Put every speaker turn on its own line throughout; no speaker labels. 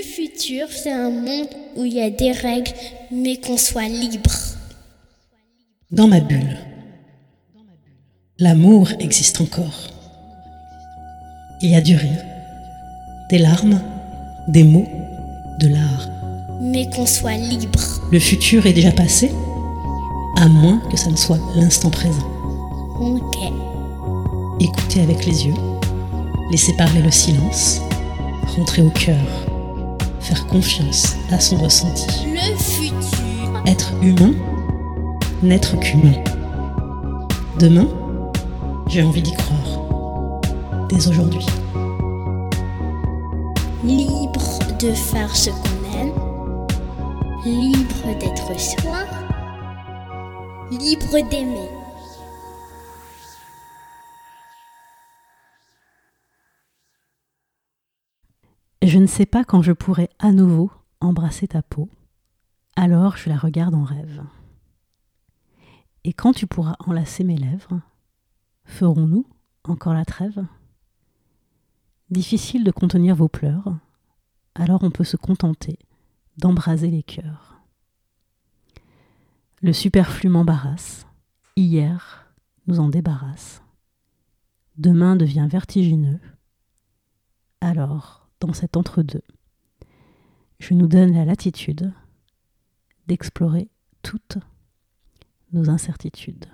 Le futur, c'est un monde où il y a des règles, mais qu'on soit libre.
Dans ma bulle, l'amour existe encore. Il y a du rire, des larmes, des mots, de l'art.
Mais qu'on soit libre.
Le futur est déjà passé, à moins que ça ne soit l'instant présent.
Ok.
Écoutez avec les yeux, laissez parler le silence, rentrer au cœur, faire confiance à son ressenti.
Le futur.
Être humain, n'être qu'humain. Demain, j'ai envie d'y croire. Dès aujourd'hui.
Libre de faire ce qu'on aime. Libre d'être soi. Libre d'aimer.
Je ne sais pas quand je pourrai à nouveau embrasser ta peau, alors je la regarde en rêve. Et quand tu pourras enlacer mes lèvres, ferons-nous encore la trêve? Difficile de contenir vos pleurs, alors on peut se contenter d'embraser les cœurs. Le superflu m'embarrasse, hier nous en débarrasse, demain devient vertigineux, alors dans cet entre-deux. Je nous donne la latitude d'explorer toutes nos incertitudes.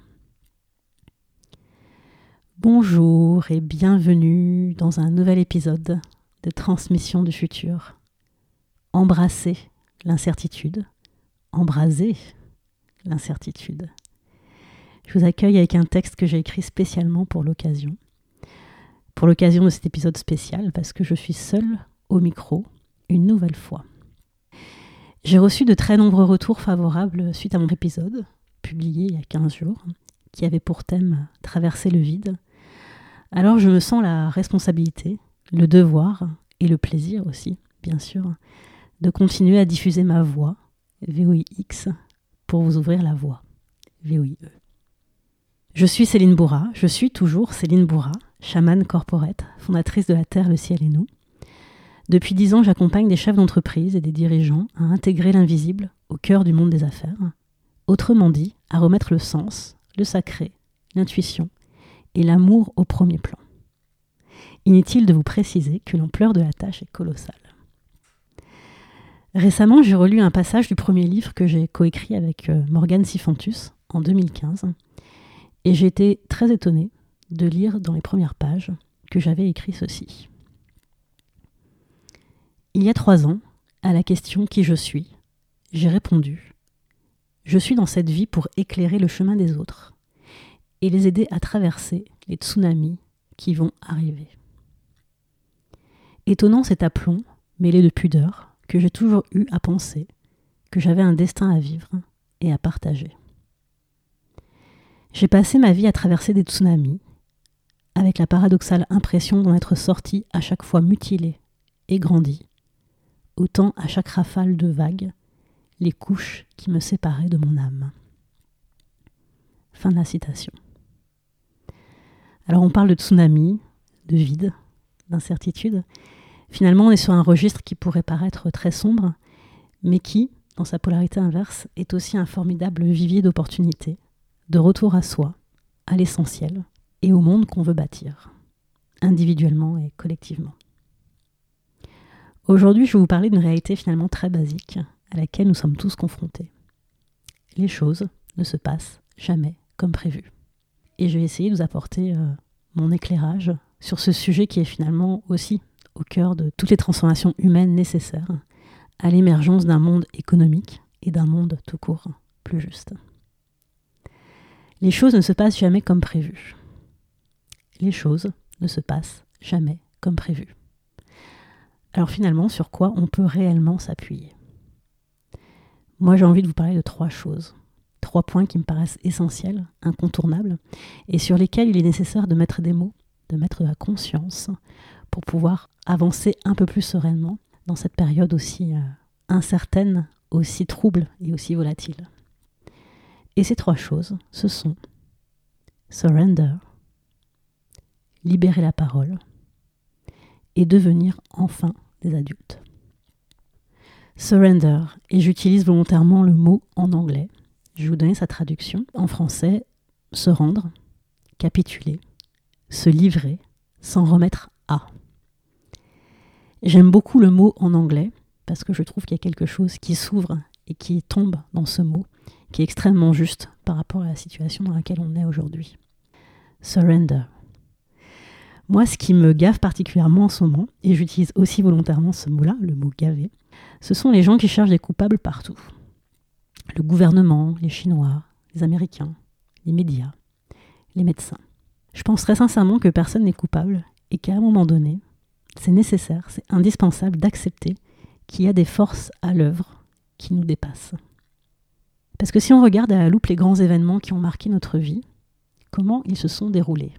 Bonjour et bienvenue dans un nouvel épisode de Transmission du futur. Embrasser l'incertitude, embraser l'incertitude. Je vous accueille avec un texte que j'ai écrit spécialement pour l'occasion pour l'occasion de cet épisode spécial parce que je suis seule au micro une nouvelle fois. J'ai reçu de très nombreux retours favorables suite à mon épisode, publié il y a 15 jours, qui avait pour thème Traverser le vide. Alors je me sens la responsabilité, le devoir et le plaisir aussi, bien sûr, de continuer à diffuser ma voix, VOIX, pour vous ouvrir la voix, VOIE. Je suis Céline Bourra, je suis toujours Céline Bourra, chamane corporate, fondatrice de la Terre, le ciel et nous. Depuis dix ans, j'accompagne des chefs d'entreprise et des dirigeants à intégrer l'invisible au cœur du monde des affaires. Autrement dit, à remettre le sens, le sacré, l'intuition et l'amour au premier plan. Inutile de vous préciser que l'ampleur de la tâche est colossale. Récemment, j'ai relu un passage du premier livre que j'ai coécrit avec euh, Morgane Sifantus en 2015 et j'ai été très étonnée de lire dans les premières pages que j'avais écrit ceci. Il y a trois ans, à la question qui je suis, j'ai répondu Je suis dans cette vie pour éclairer le chemin des autres et les aider à traverser les tsunamis qui vont arriver. Étonnant cet aplomb, mêlé de pudeur, que j'ai toujours eu à penser que j'avais un destin à vivre et à partager. J'ai passé ma vie à traverser des tsunamis, avec la paradoxale impression d'en être sorti à chaque fois mutilé et grandi, autant à chaque rafale de vagues, les couches qui me séparaient de mon âme. Fin de la citation. Alors on parle de tsunami, de vide, d'incertitude. Finalement, on est sur un registre qui pourrait paraître très sombre, mais qui, dans sa polarité inverse, est aussi un formidable vivier d'opportunités, de retour à soi, à l'essentiel, et au monde qu'on veut bâtir, individuellement et collectivement. Aujourd'hui, je vais vous parler d'une réalité finalement très basique à laquelle nous sommes tous confrontés. Les choses ne se passent jamais comme prévu. Et je vais essayer de vous apporter euh, mon éclairage sur ce sujet qui est finalement aussi au cœur de toutes les transformations humaines nécessaires à l'émergence d'un monde économique et d'un monde tout court plus juste. Les choses ne se passent jamais comme prévu les choses ne se passent jamais comme prévu. Alors finalement, sur quoi on peut réellement s'appuyer? Moi, j'ai envie de vous parler de trois choses. Trois points qui me paraissent essentiels, incontournables, et sur lesquels il est nécessaire de mettre des mots, de mettre de la conscience, pour pouvoir avancer un peu plus sereinement dans cette période aussi euh, incertaine, aussi trouble et aussi volatile. Et ces trois choses, ce sont surrender, libérer la parole et devenir enfin des adultes. Surrender, et j'utilise volontairement le mot en anglais. Je vais vous donner sa traduction. En français, se rendre, capituler, se livrer, s'en remettre à. J'aime beaucoup le mot en anglais parce que je trouve qu'il y a quelque chose qui s'ouvre et qui tombe dans ce mot, qui est extrêmement juste par rapport à la situation dans laquelle on est aujourd'hui. Surrender. Moi, ce qui me gave particulièrement en ce moment, et j'utilise aussi volontairement ce mot-là, le mot gaver, ce sont les gens qui cherchent des coupables partout. Le gouvernement, les Chinois, les Américains, les médias, les médecins. Je pense très sincèrement que personne n'est coupable et qu'à un moment donné, c'est nécessaire, c'est indispensable d'accepter qu'il y a des forces à l'œuvre qui nous dépassent. Parce que si on regarde à la loupe les grands événements qui ont marqué notre vie, comment ils se sont déroulés?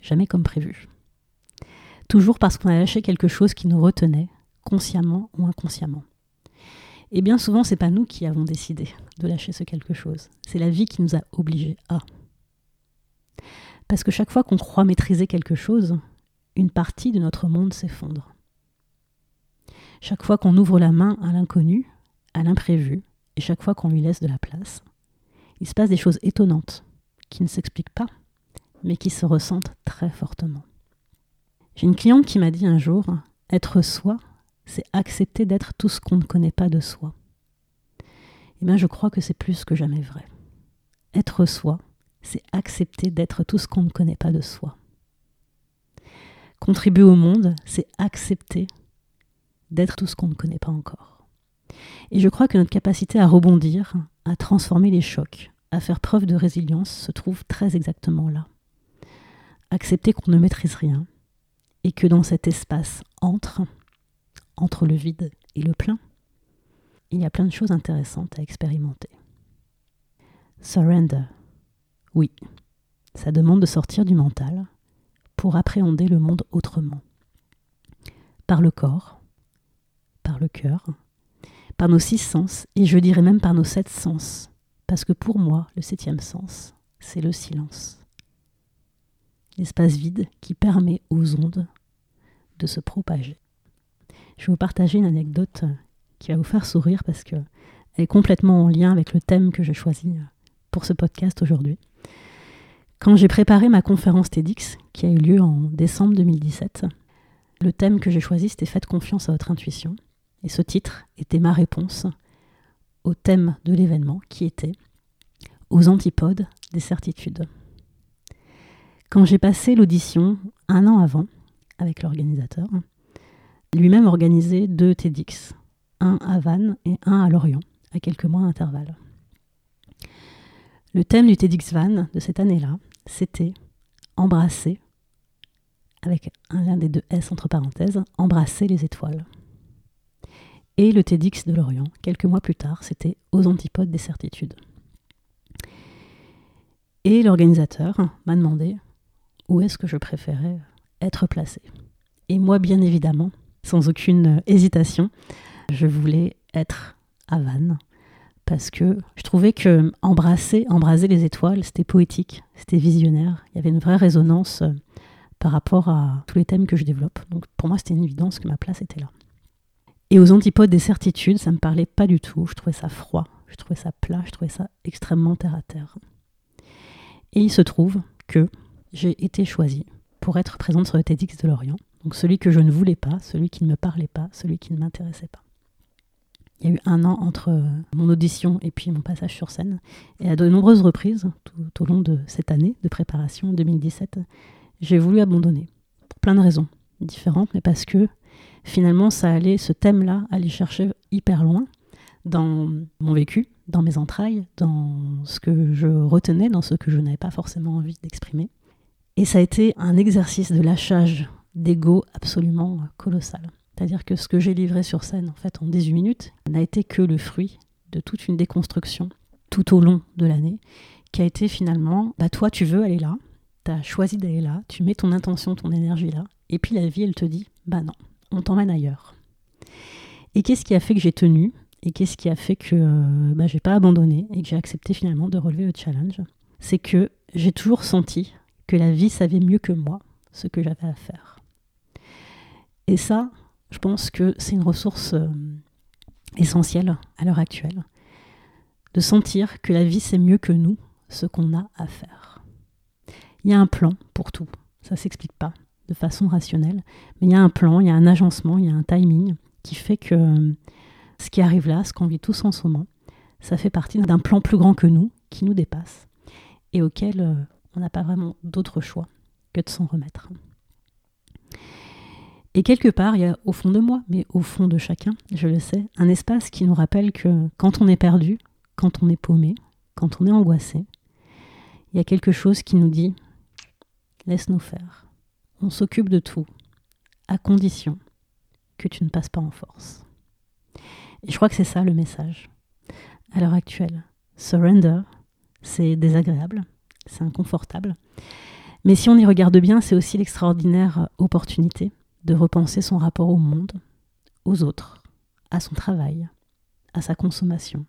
Jamais comme prévu. Toujours parce qu'on a lâché quelque chose qui nous retenait, consciemment ou inconsciemment. Et bien souvent, c'est pas nous qui avons décidé de lâcher ce quelque chose. C'est la vie qui nous a obligés à. Parce que chaque fois qu'on croit maîtriser quelque chose, une partie de notre monde s'effondre. Chaque fois qu'on ouvre la main à l'inconnu, à l'imprévu, et chaque fois qu'on lui laisse de la place, il se passe des choses étonnantes qui ne s'expliquent pas, mais qui se ressentent très fortement. J'ai une cliente qui m'a dit un jour, être soi, c'est accepter d'être tout ce qu'on ne connaît pas de soi. Eh bien je crois que c'est plus que jamais vrai. Être soi, c'est accepter d'être tout ce qu'on ne connaît pas de soi. Contribuer au monde, c'est accepter d'être tout ce qu'on ne connaît pas encore. Et je crois que notre capacité à rebondir, à transformer les chocs, à faire preuve de résilience se trouve très exactement là. Accepter qu'on ne maîtrise rien et que dans cet espace entre, entre le vide et le plein, il y a plein de choses intéressantes à expérimenter. Surrender. Oui, ça demande de sortir du mental pour appréhender le monde autrement. Par le corps, par le cœur, par nos six sens, et je dirais même par nos sept sens, parce que pour moi, le septième sens, c'est le silence. L'espace vide qui permet aux ondes de se propager. Je vais vous partager une anecdote qui va vous faire sourire parce qu'elle est complètement en lien avec le thème que j'ai choisi pour ce podcast aujourd'hui. Quand j'ai préparé ma conférence TEDx, qui a eu lieu en décembre 2017, le thème que j'ai choisi, c'était Faites confiance à votre intuition. Et ce titre était ma réponse au thème de l'événement qui était aux antipodes des certitudes. Quand j'ai passé l'audition un an avant avec l'organisateur, lui-même organisé deux TEDx, un à Vannes et un à Lorient, à quelques mois d'intervalle. Le thème du TEDx Vannes de cette année-là, c'était embrasser, avec un lien des deux S entre parenthèses, embrasser les étoiles. Et le TEDx de Lorient, quelques mois plus tard, c'était aux antipodes des certitudes. Et l'organisateur m'a demandé où est-ce que je préférais être placé. Et moi, bien évidemment, sans aucune hésitation, je voulais être à Vannes parce que je trouvais que embrasser, embraser les étoiles, c'était poétique, c'était visionnaire. Il y avait une vraie résonance euh, par rapport à tous les thèmes que je développe. Donc pour moi, c'était une évidence que ma place était là. Et aux antipodes des certitudes, ça me parlait pas du tout. Je trouvais ça froid, je trouvais ça plat, je trouvais ça extrêmement terre à terre. Et il se trouve que j'ai été choisie pour être présente sur le TEDx de Lorient. Donc celui que je ne voulais pas, celui qui ne me parlait pas, celui qui ne m'intéressait pas. Il y a eu un an entre euh, mon audition et puis mon passage sur scène. Et à de nombreuses reprises, tout au long de cette année de préparation 2017, j'ai voulu abandonner. Pour plein de raisons différentes, mais parce que finalement, ça allait, ce thème-là, allait chercher hyper loin dans mon vécu, dans mes entrailles, dans ce que je retenais, dans ce que je n'avais pas forcément envie d'exprimer. Et ça a été un exercice de lâchage d'ego absolument colossal. C'est-à-dire que ce que j'ai livré sur scène, en fait, en 18 minutes, n'a été que le fruit de toute une déconstruction tout au long de l'année, qui a été finalement, bah toi, tu veux aller là, tu as choisi d'aller là, tu mets ton intention, ton énergie là, et puis la vie, elle te dit, bah non, on t'emmène ailleurs. Et qu'est-ce qui a fait que j'ai tenu et qu'est-ce qui a fait que euh, bah, j'ai pas abandonné et que j'ai accepté finalement de relever le challenge? C'est que j'ai toujours senti que la vie savait mieux que moi ce que j'avais à faire. Et ça, je pense que c'est une ressource euh, essentiel à l'heure actuelle. De sentir que la vie c'est mieux que nous, ce qu'on a à faire. Il y a un plan pour tout, ça s'explique pas de façon rationnelle, mais il y a un plan, il y a un agencement, il y a un timing qui fait que euh, ce qui arrive là, ce qu'on vit tous en ce moment, ça fait partie d'un plan plus grand que nous, qui nous dépasse, et auquel euh, on n'a pas vraiment d'autre choix que de s'en remettre. Et quelque part, il y a au fond de moi, mais au fond de chacun, je le sais, un espace qui nous rappelle que quand on est perdu, quand on est paumé, quand on est angoissé, il y a quelque chose qui nous dit laisse-nous faire. On s'occupe de tout, à condition que tu ne passes pas en force. Et je crois que c'est ça le message. À l'heure actuelle, surrender, c'est désagréable, c'est inconfortable. Mais si on y regarde bien, c'est aussi l'extraordinaire opportunité de repenser son rapport au monde, aux autres, à son travail, à sa consommation,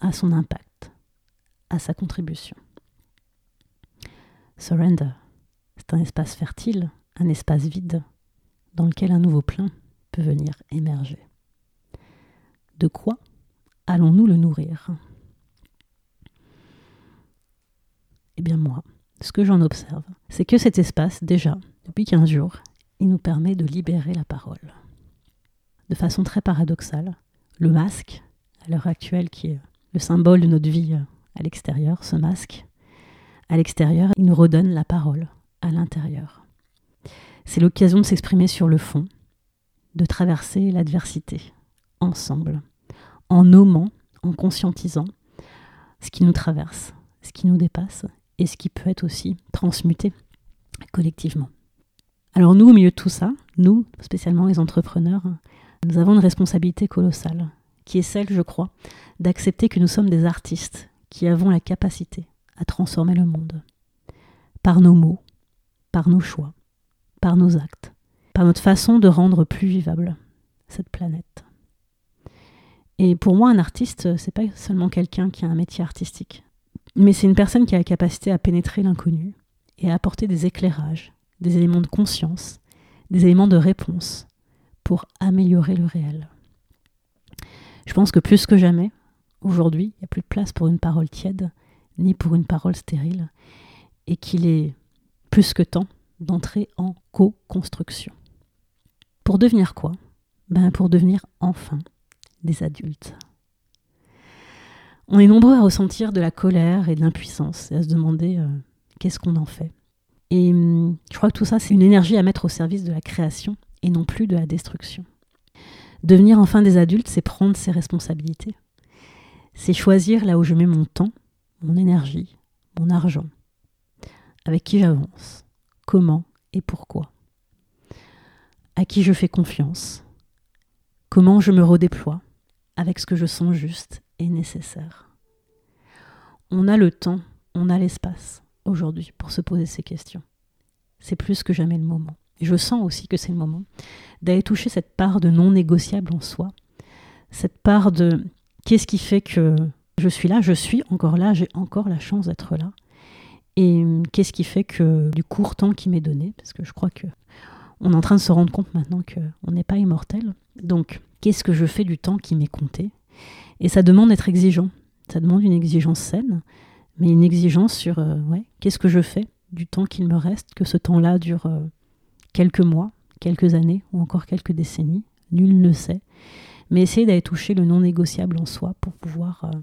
à son impact, à sa contribution. Surrender, c'est un espace fertile, un espace vide, dans lequel un nouveau plein peut venir émerger. De quoi allons-nous le nourrir? Eh bien moi, ce que j'en observe, c'est que cet espace, déjà, depuis 15 jours, il nous permet de libérer la parole. De façon très paradoxale, le masque, à l'heure actuelle, qui est le symbole de notre vie à l'extérieur, ce masque, à l'extérieur, il nous redonne la parole à l'intérieur. C'est l'occasion de s'exprimer sur le fond, de traverser l'adversité ensemble, en nommant, en conscientisant ce qui nous traverse, ce qui nous dépasse et ce qui peut être aussi transmuté collectivement. Alors nous, au milieu de tout ça, nous, spécialement les entrepreneurs, nous avons une responsabilité colossale, qui est celle, je crois, d'accepter que nous sommes des artistes qui avons la capacité à transformer le monde. Par nos mots, par nos choix, par nos actes, par notre façon de rendre plus vivable cette planète. Et pour moi, un artiste, c'est pas seulement quelqu'un qui a un métier artistique, mais c'est une personne qui a la capacité à pénétrer l'inconnu et à apporter des éclairages, des éléments de conscience, des éléments de réponse pour améliorer le réel. Je pense que plus que jamais, aujourd'hui, il n'y a plus de place pour une parole tiède, ni pour une parole stérile, et qu'il est plus que temps d'entrer en co-construction. Pour devenir quoi? Ben Pour devenir enfin des adultes. On est nombreux à ressentir de la colère et de l'impuissance et à se demander euh, qu'est-ce qu'on en fait. Et hum, je crois que tout ça, c'est une énergie à mettre au service de la création et non plus de la destruction. Devenir enfin des adultes, c'est prendre ses responsabilités. C'est choisir là où je mets mon temps, mon énergie, mon argent, avec qui j'avance, comment et pourquoi, à qui je fais confiance, comment je me redéploie avec ce que je sens juste nécessaire. On a le temps, on a l'espace aujourd'hui pour se poser ces questions. C'est plus que jamais le moment. Et je sens aussi que c'est le moment d'aller toucher cette part de non négociable en soi, cette part de qu'est-ce qui fait que je suis là, je suis encore là, j'ai encore la chance d'être là? Et qu'est-ce qui fait que du court temps qui m'est donné, parce que je crois que on est en train de se rendre compte maintenant qu'on n'est pas immortel. Donc, qu'est-ce que je fais du temps qui m'est compté? Et ça demande d'être exigeant. Ça demande une exigence saine, mais une exigence sur euh, qu'est-ce que je fais du temps qu'il me reste, que ce temps-là dure euh, quelques mois, quelques années ou encore quelques décennies. Nul ne sait. Mais essayer d'aller toucher le non négociable en soi pour pouvoir euh,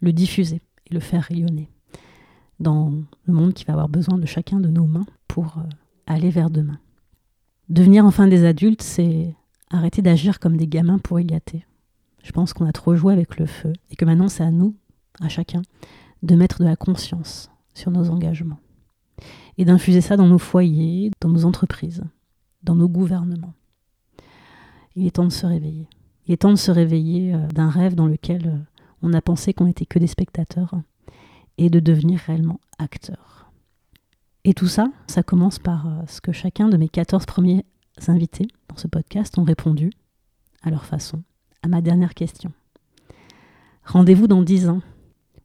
le diffuser et le faire rayonner dans le monde qui va avoir besoin de chacun de nos mains pour aller vers demain. Devenir enfin des adultes, c'est arrêter d'agir comme des gamins pour y gâter. Je pense qu'on a trop joué avec le feu et que maintenant c'est à nous, à chacun, de mettre de la conscience sur nos engagements et d'infuser ça dans nos foyers, dans nos entreprises, dans nos gouvernements. Il est temps de se réveiller. Il est temps de se réveiller euh, d'un rêve dans lequel euh, on a pensé qu'on n'était que des spectateurs et de devenir réellement acteurs. Et tout ça, ça commence par euh, ce que chacun de mes 14 premiers invités dans ce podcast ont répondu, à leur façon, à ma dernière question. Rendez-vous dans 10 ans.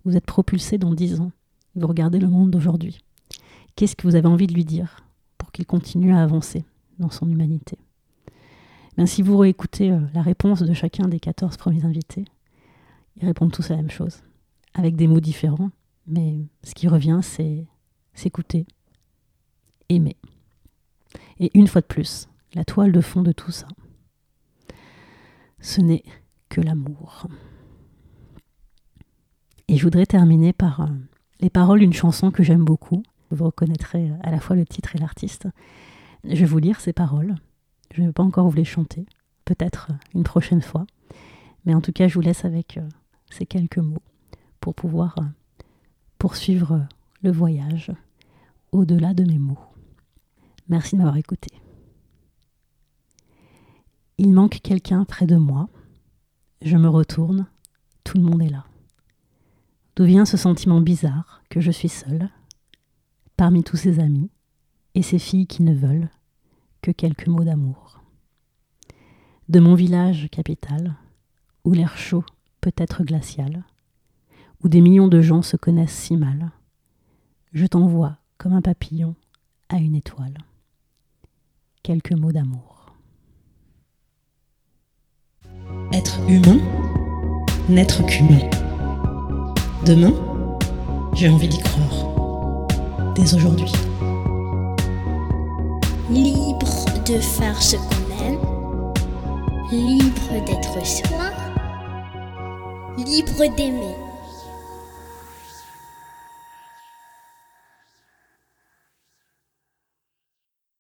Vous êtes propulsé dans 10 ans. Vous regardez le monde d'aujourd'hui. Qu'est-ce que vous avez envie de lui dire pour qu'il continue à avancer dans son humanité? Ben, si vous réécoutez euh, la réponse de chacun des 14 premiers invités, ils répondent tous à la même chose, avec des mots différents, mais ce qui revient, c'est s'écouter, aimer. Et une fois de plus, la toile de fond de tout ça, ce n'est que l'amour. Et je voudrais terminer par euh, les paroles d'une chanson que j'aime beaucoup. Vous reconnaîtrez à la fois le titre et l'artiste. Je vais vous lire ces paroles. Je ne vais pas encore vous les chanter, peut-être une prochaine fois. Mais en tout cas, je vous laisse avec euh, ces quelques mots pour pouvoir euh, poursuivre le voyage au-delà de mes mots. Merci de m'avoir écouté. Il manque quelqu'un près de moi. Je me retourne, tout le monde est là. D'où vient ce sentiment bizarre que je suis seule, parmi tous ces amis et ces filles qui ne veulent que quelques mots d'amour. De mon village capital, où l'air chaud peut être glacial, où des millions de gens se connaissent si mal, je t'envoie comme un papillon à une étoile. Quelques mots d'amour.
Humain, n'être qu'humain. Demain, j'ai envie d'y croire. Dès aujourd'hui.
Libre de faire ce qu'on aime. Libre d'être soi. Libre d'aimer.